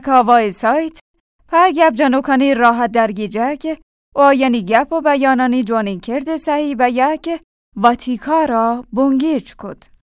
یک سایت پا گپ جانوکانی راحت در که آینی گپ و بیانانی جوانین کرده صحیح به یک واتیکا را بونگیچ کد.